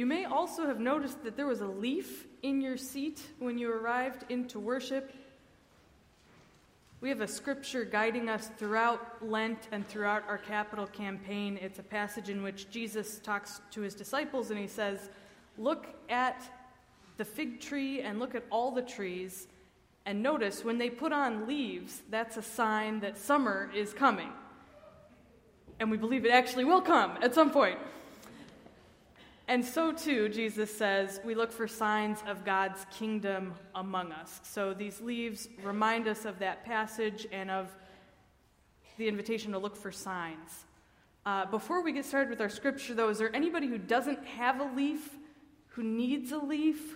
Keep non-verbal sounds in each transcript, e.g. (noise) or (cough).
You may also have noticed that there was a leaf in your seat when you arrived into worship. We have a scripture guiding us throughout Lent and throughout our capital campaign. It's a passage in which Jesus talks to his disciples and he says, Look at the fig tree and look at all the trees, and notice when they put on leaves, that's a sign that summer is coming. And we believe it actually will come at some point. And so, too, Jesus says, we look for signs of God's kingdom among us. So, these leaves remind us of that passage and of the invitation to look for signs. Uh, before we get started with our scripture, though, is there anybody who doesn't have a leaf, who needs a leaf?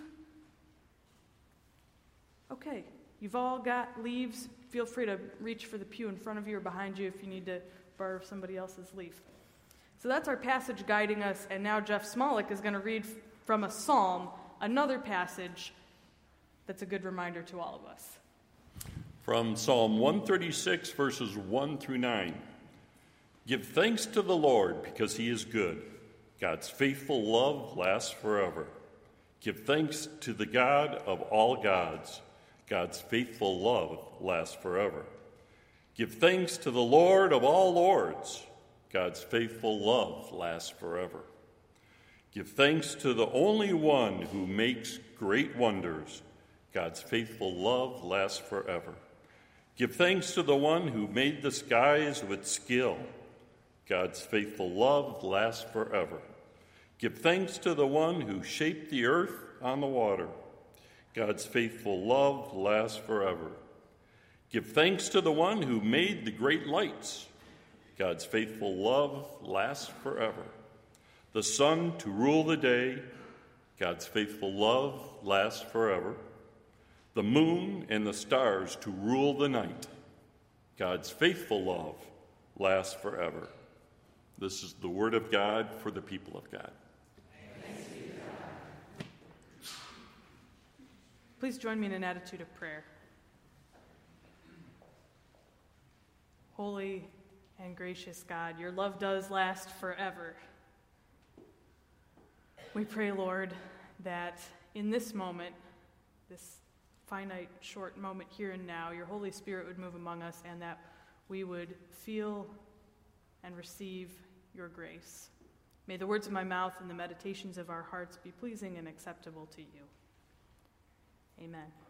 Okay, you've all got leaves. Feel free to reach for the pew in front of you or behind you if you need to borrow somebody else's leaf. So that's our passage guiding us, and now Jeff Smolik is going to read from a psalm, another passage that's a good reminder to all of us. From Psalm 136, verses 1 through 9. Give thanks to the Lord because he is good. God's faithful love lasts forever. Give thanks to the God of all gods. God's faithful love lasts forever. Give thanks to the Lord of all lords. God's faithful love lasts forever. Give thanks to the only one who makes great wonders. God's faithful love lasts forever. Give thanks to the one who made the skies with skill. God's faithful love lasts forever. Give thanks to the one who shaped the earth on the water. God's faithful love lasts forever. Give thanks to the one who made the great lights. God's faithful love lasts forever. The sun to rule the day, God's faithful love lasts forever. The moon and the stars to rule the night, God's faithful love lasts forever. This is the word of God for the people of God. Please join me in an attitude of prayer. Holy and gracious God, your love does last forever. We pray, Lord, that in this moment, this finite, short moment here and now, your Holy Spirit would move among us and that we would feel and receive your grace. May the words of my mouth and the meditations of our hearts be pleasing and acceptable to you. Amen.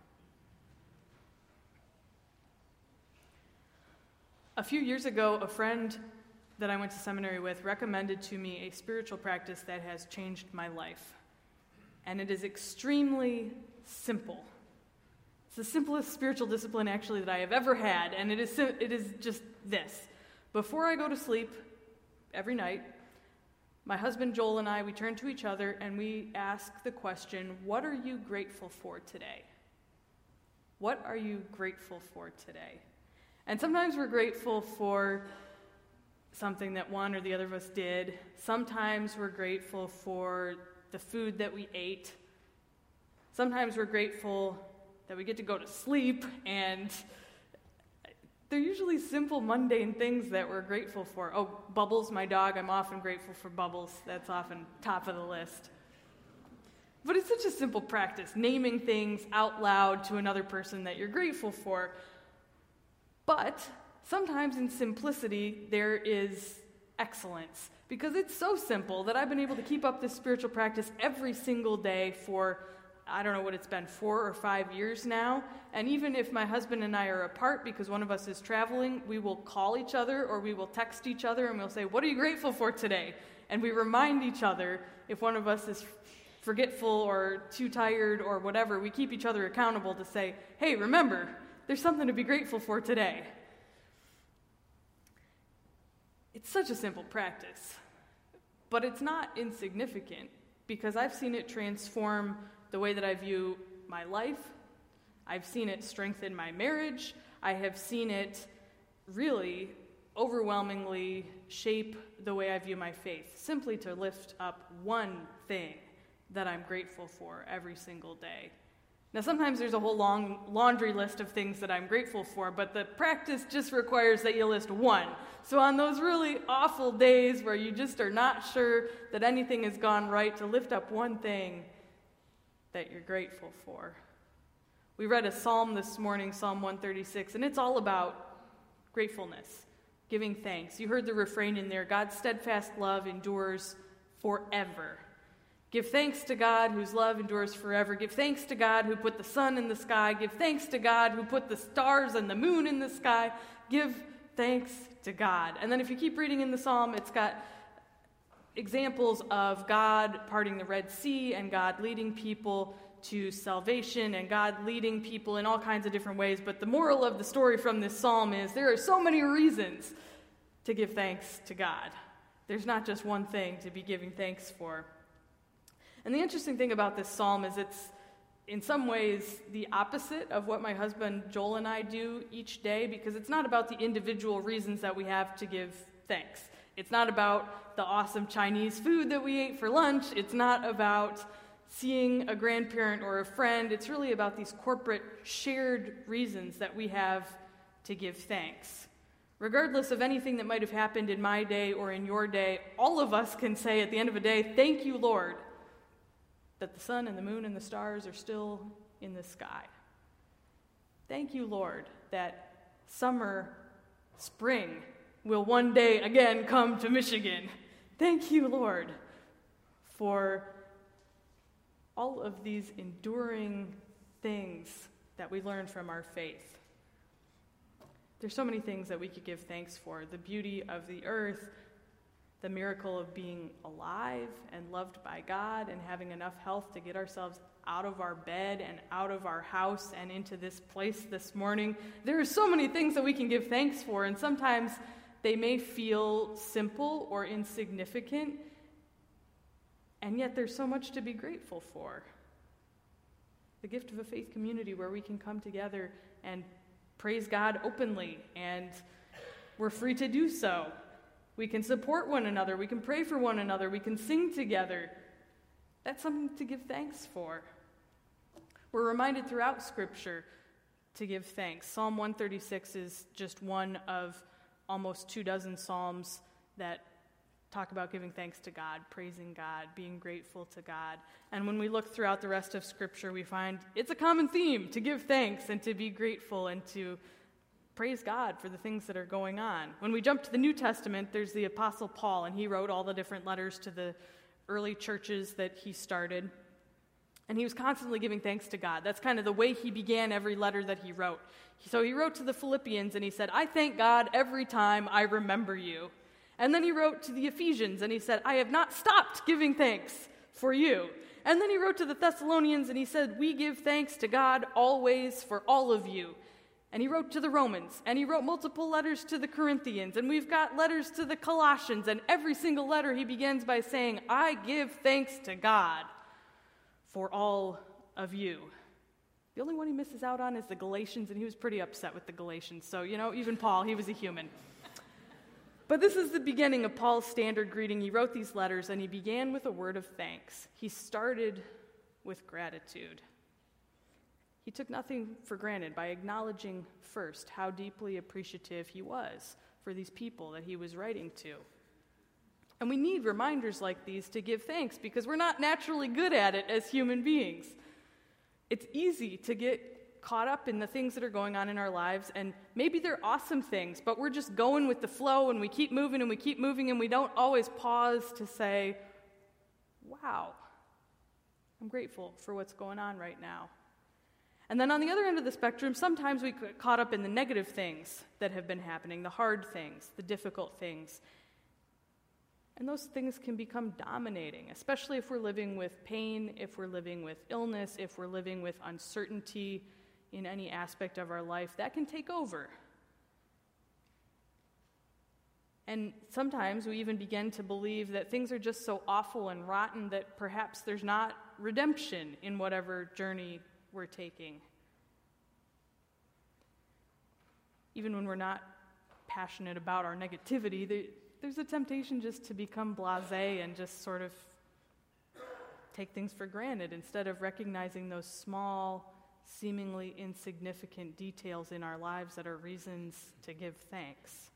A few years ago, a friend that I went to seminary with recommended to me a spiritual practice that has changed my life. And it is extremely simple. It's the simplest spiritual discipline, actually, that I have ever had. And it is, it is just this. Before I go to sleep every night, my husband Joel and I, we turn to each other and we ask the question, What are you grateful for today? What are you grateful for today? And sometimes we're grateful for something that one or the other of us did. Sometimes we're grateful for the food that we ate. Sometimes we're grateful that we get to go to sleep, and they're usually simple, mundane things that we're grateful for. Oh, Bubbles, my dog, I'm often grateful for Bubbles. That's often top of the list. But it's such a simple practice, naming things out loud to another person that you're grateful for. But sometimes in simplicity, there is excellence. Because it's so simple that I've been able to keep up this spiritual practice every single day for, I don't know what it's been, four or five years now. And even if my husband and I are apart because one of us is traveling, we will call each other or we will text each other and we'll say, What are you grateful for today? And we remind each other if one of us is forgetful or too tired or whatever, we keep each other accountable to say, Hey, remember, there's something to be grateful for today. It's such a simple practice, but it's not insignificant because I've seen it transform the way that I view my life. I've seen it strengthen my marriage. I have seen it really overwhelmingly shape the way I view my faith, simply to lift up one thing that I'm grateful for every single day. Now, sometimes there's a whole long laundry list of things that I'm grateful for, but the practice just requires that you list one. So, on those really awful days where you just are not sure that anything has gone right, to lift up one thing that you're grateful for. We read a psalm this morning, Psalm 136, and it's all about gratefulness, giving thanks. You heard the refrain in there God's steadfast love endures forever. Give thanks to God whose love endures forever. Give thanks to God who put the sun in the sky. Give thanks to God who put the stars and the moon in the sky. Give thanks to God. And then if you keep reading in the psalm, it's got examples of God parting the Red Sea and God leading people to salvation and God leading people in all kinds of different ways. But the moral of the story from this psalm is there are so many reasons to give thanks to God. There's not just one thing to be giving thanks for. And the interesting thing about this psalm is it's in some ways the opposite of what my husband Joel and I do each day because it's not about the individual reasons that we have to give thanks. It's not about the awesome Chinese food that we ate for lunch. It's not about seeing a grandparent or a friend. It's really about these corporate shared reasons that we have to give thanks. Regardless of anything that might have happened in my day or in your day, all of us can say at the end of a day, Thank you, Lord, that the sun and the moon and the stars are still in the sky. Thank you, Lord, that summer, spring will one day again come to Michigan. Thank you, Lord, for all of these enduring things that we learn from our faith. There's so many things that we could give thanks for the beauty of the earth, the miracle of being alive and loved by God and having enough health to get ourselves out of our bed and out of our house and into this place this morning. There are so many things that we can give thanks for, and sometimes they may feel simple or insignificant, and yet there's so much to be grateful for. The gift of a faith community where we can come together and praise God openly, and we're free to do so we can support one another. We can pray for one another. We can sing together. That's something to give thanks for. We're reminded throughout Scripture to give thanks. Psalm 136 is just one of almost two dozen Psalms that talk about giving thanks to God, praising God, being grateful to God. And when we look throughout the rest of Scripture, we find it's a common theme to give thanks and to be grateful and to praise God for the things that are going on. When we jump to the New Testament, there's the Apostle Paul, and he wrote all the different letters to the early churches that he started. And he was constantly giving thanks to God. That's kind of the way he began every letter that he wrote. So he wrote to the Philippians and he said, I thank God every time I remember you. And then he wrote to the Ephesians and he said, I have not stopped giving thanks for you. And then he wrote to the Thessalonians and he said, We give thanks to God always for all of you and he wrote to the Romans, and he wrote multiple letters to the Corinthians, and we've got letters to the Colossians, and every single letter he begins by saying, I give thanks to God for all of you. The only one he misses out on is the Galatians, and he was pretty upset with the Galatians. So, you know, even Paul, he was a human. But this is the beginning of Paul's standard greeting. He wrote these letters, and he began with a word of thanks. He started with gratitude. He took nothing for granted by acknowledging first how deeply appreciative he was for these people that he was writing to. And we need reminders like these to give thanks because we're not naturally good at it as human beings. It's easy to get caught up in the things that are going on in our lives, and maybe they're awesome things, but we're just going with the flow and we keep moving and we keep moving, and we don't always pause to say, Wow, I'm grateful for what's going on right now. And then on the other end of the spectrum, sometimes we get caught up in the negative things that have been happening, the hard things, the difficult things. And those things can become dominating, especially if we're living with pain, if we're living with illness, if we're living with uncertainty in any aspect of our life. That can take over. And sometimes we even begin to believe that things are just so awful and rotten that perhaps there's not redemption in whatever journey we're taking. Even when we're not passionate about our negativity, there's a temptation just to become blase and just sort of take things for granted instead of recognizing those small seemingly insignificant details in our lives that are reasons to give thanks.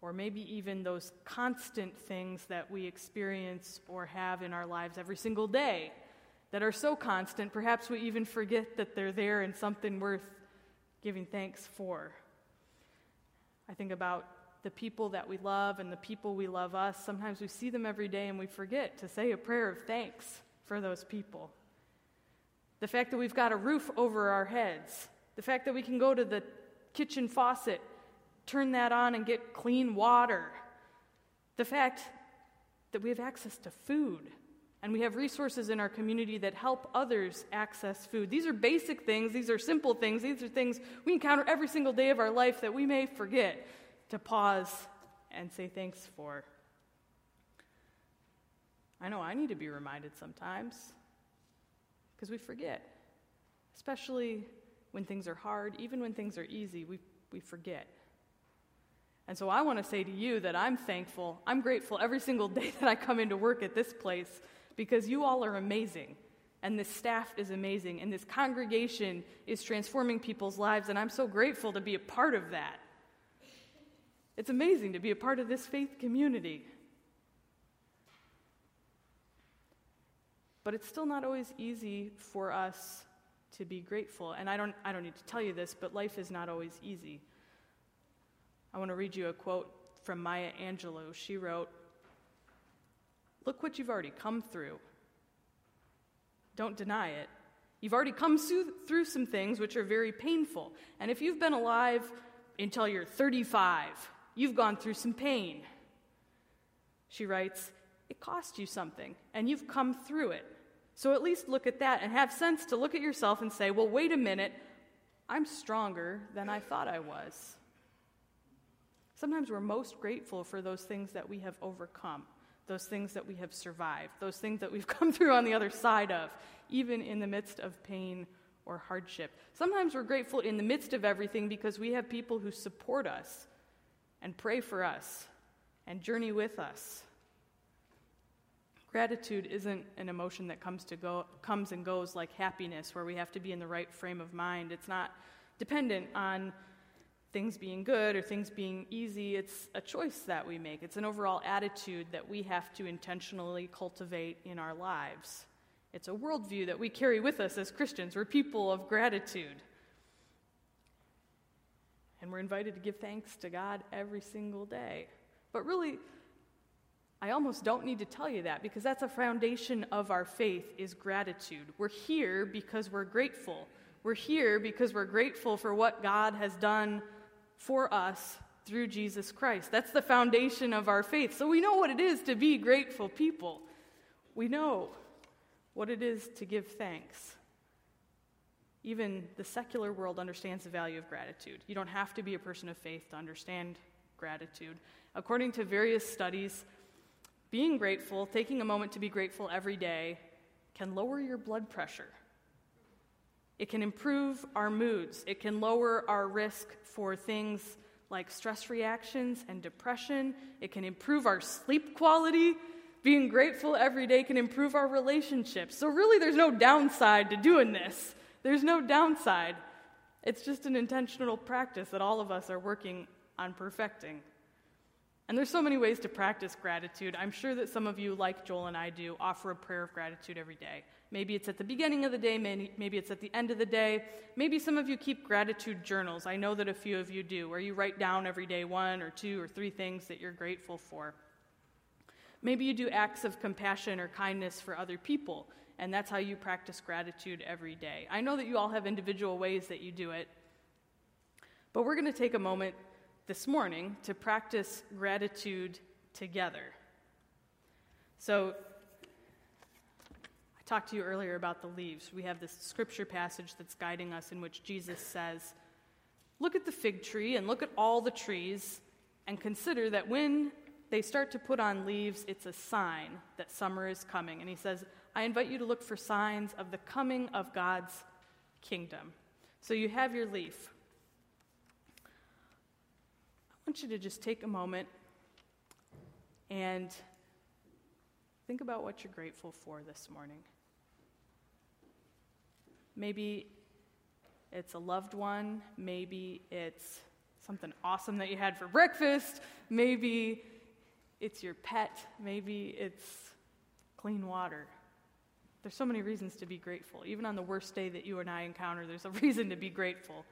Or maybe even those constant things that we experience or have in our lives every single day that are so constant, perhaps we even forget that they're there and something worth giving thanks for. I think about the people that we love and the people we love us. Sometimes we see them every day and we forget to say a prayer of thanks for those people. The fact that we've got a roof over our heads, the fact that we can go to the kitchen faucet, turn that on, and get clean water, the fact that we have access to food and we have resources in our community that help others access food. These are basic things, these are simple things, these are things we encounter every single day of our life that we may forget to pause and say thanks for. I know I need to be reminded sometimes because we forget, especially when things are hard, even when things are easy, we, we forget. And so I want to say to you that I'm thankful, I'm grateful every single (laughs) day that I come into work at this place because you all are amazing. And this staff is amazing. And this congregation is transforming people's lives. And I'm so grateful to be a part of that. It's amazing to be a part of this faith community. But it's still not always easy for us to be grateful. And I don't, I don't need to tell you this, but life is not always easy. I want to read you a quote from Maya Angelou. She wrote, Look what you've already come through. Don't deny it. You've already come through some things which are very painful. And if you've been alive until you're 35, you've gone through some pain. She writes, It cost you something, and you've come through it. So at least look at that and have sense to look at yourself and say, Well, wait a minute, I'm stronger than I thought I was. Sometimes we're most grateful for those things that we have overcome those things that we have survived, those things that we've (laughs) come through on the other side of, even in the midst of pain or hardship. Sometimes we're grateful in the midst of everything because we have people who support us and pray for us and journey with us. Gratitude isn't an emotion that comes to go comes and goes like happiness where we have to be in the right frame of mind. It's not dependent on things being good or things being easy. It's a choice that we make, it's an overall attitude that we have to intentionally cultivate in our lives. It's a worldview that we carry with us as Christians. We're people of gratitude. And we're invited to give thanks to God every single day. But really, I almost don't need to tell you that because that's a foundation of our faith is gratitude. We're here because we're grateful. We're here because we're grateful for what God has done for us through Jesus Christ. That's the foundation of our faith. So we know what it is to be grateful people. We know what it is to give thanks. Even the secular world understands the value of gratitude. You don't have to be a person of faith to understand gratitude. According to various studies, being grateful, taking a moment to be grateful every day, can lower your blood pressure. It can improve our moods. It can lower our risk for things like stress reactions and depression. It can improve our sleep quality. Being grateful every day can improve our relationships. So, really, there's no downside to doing this. There's no downside. It's just an intentional practice that all of us are working on perfecting. And there's so many ways to practice gratitude. I'm sure that some of you, like Joel and I do, offer a prayer of gratitude every day. Maybe it's at the beginning of the day, maybe it's at the end of the day. Maybe some of you keep gratitude journals. I know that a few of you do, where you write down every day one or two or three things that you're grateful for. Maybe you do acts of compassion or kindness for other people, and that's how you practice gratitude every day. I know that you all have individual ways that you do it, but we're going to take a moment this morning to practice gratitude together. So, talked to you earlier about the leaves. We have this scripture passage that's guiding us in which Jesus says, Look at the fig tree and look at all the trees, and consider that when they start to put on leaves, it's a sign that summer is coming. And he says, I invite you to look for signs of the coming of God's kingdom. So you have your leaf. I want you to just take a moment and think about what you're grateful for this morning. Maybe it's a loved one, maybe it's something awesome that you had for breakfast, maybe it's your pet, maybe it's clean water. There's so many reasons to be grateful. Even on the worst day that you and I encounter, there's a (laughs) reason to be grateful.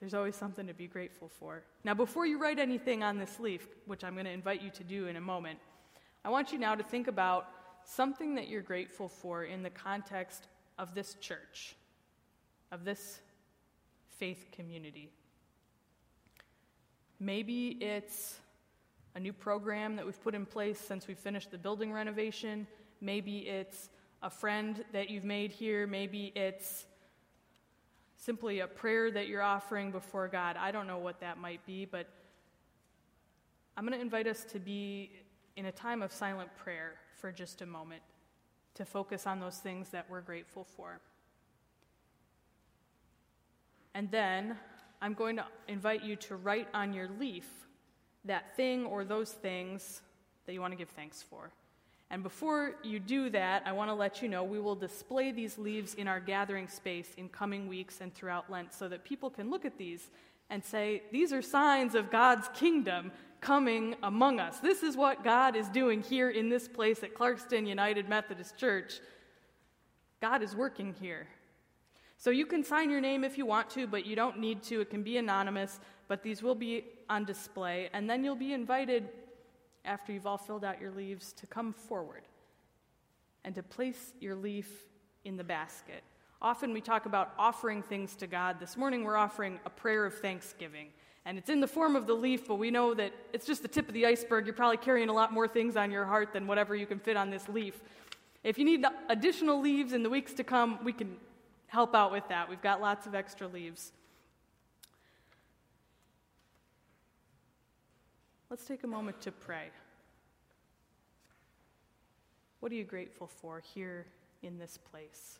There's always something to be grateful for. Now, before you write anything on this leaf, which I'm going to invite you to do in a moment, I want you now to think about something that you're grateful for in the context of this church, of this faith community. Maybe it's a new program that we've put in place since we finished the building renovation. Maybe it's a friend that you've made here. Maybe it's simply a prayer that you're offering before God. I don't know what that might be, but I'm going to invite us to be in a time of silent prayer for just a moment to focus on those things that we're grateful for. And then I'm going to invite you to write on your leaf that thing or those things that you want to give thanks for. And before you do that, I want to let you know we will display these leaves in our gathering space in coming weeks and throughout Lent so that people can look at these and say, These are signs of God's kingdom coming among us. This is what God is doing here in this place at Clarkston United Methodist Church. God is working here. So you can sign your name if you want to, but you don't need to. It can be anonymous, but these will be on display. And then you'll be invited after you've all filled out your leaves, to come forward and to place your leaf in the basket. Often we talk about offering things to God. This morning we're offering a prayer of thanksgiving. And it's in the form of the leaf, but we know that it's just the tip of the iceberg. You're probably carrying a lot more things on your heart than whatever you can fit on this leaf. If you need additional leaves in the weeks to come, we can help out with that. We've got lots of extra leaves. Let's take a moment to pray. What are you grateful for here in this place?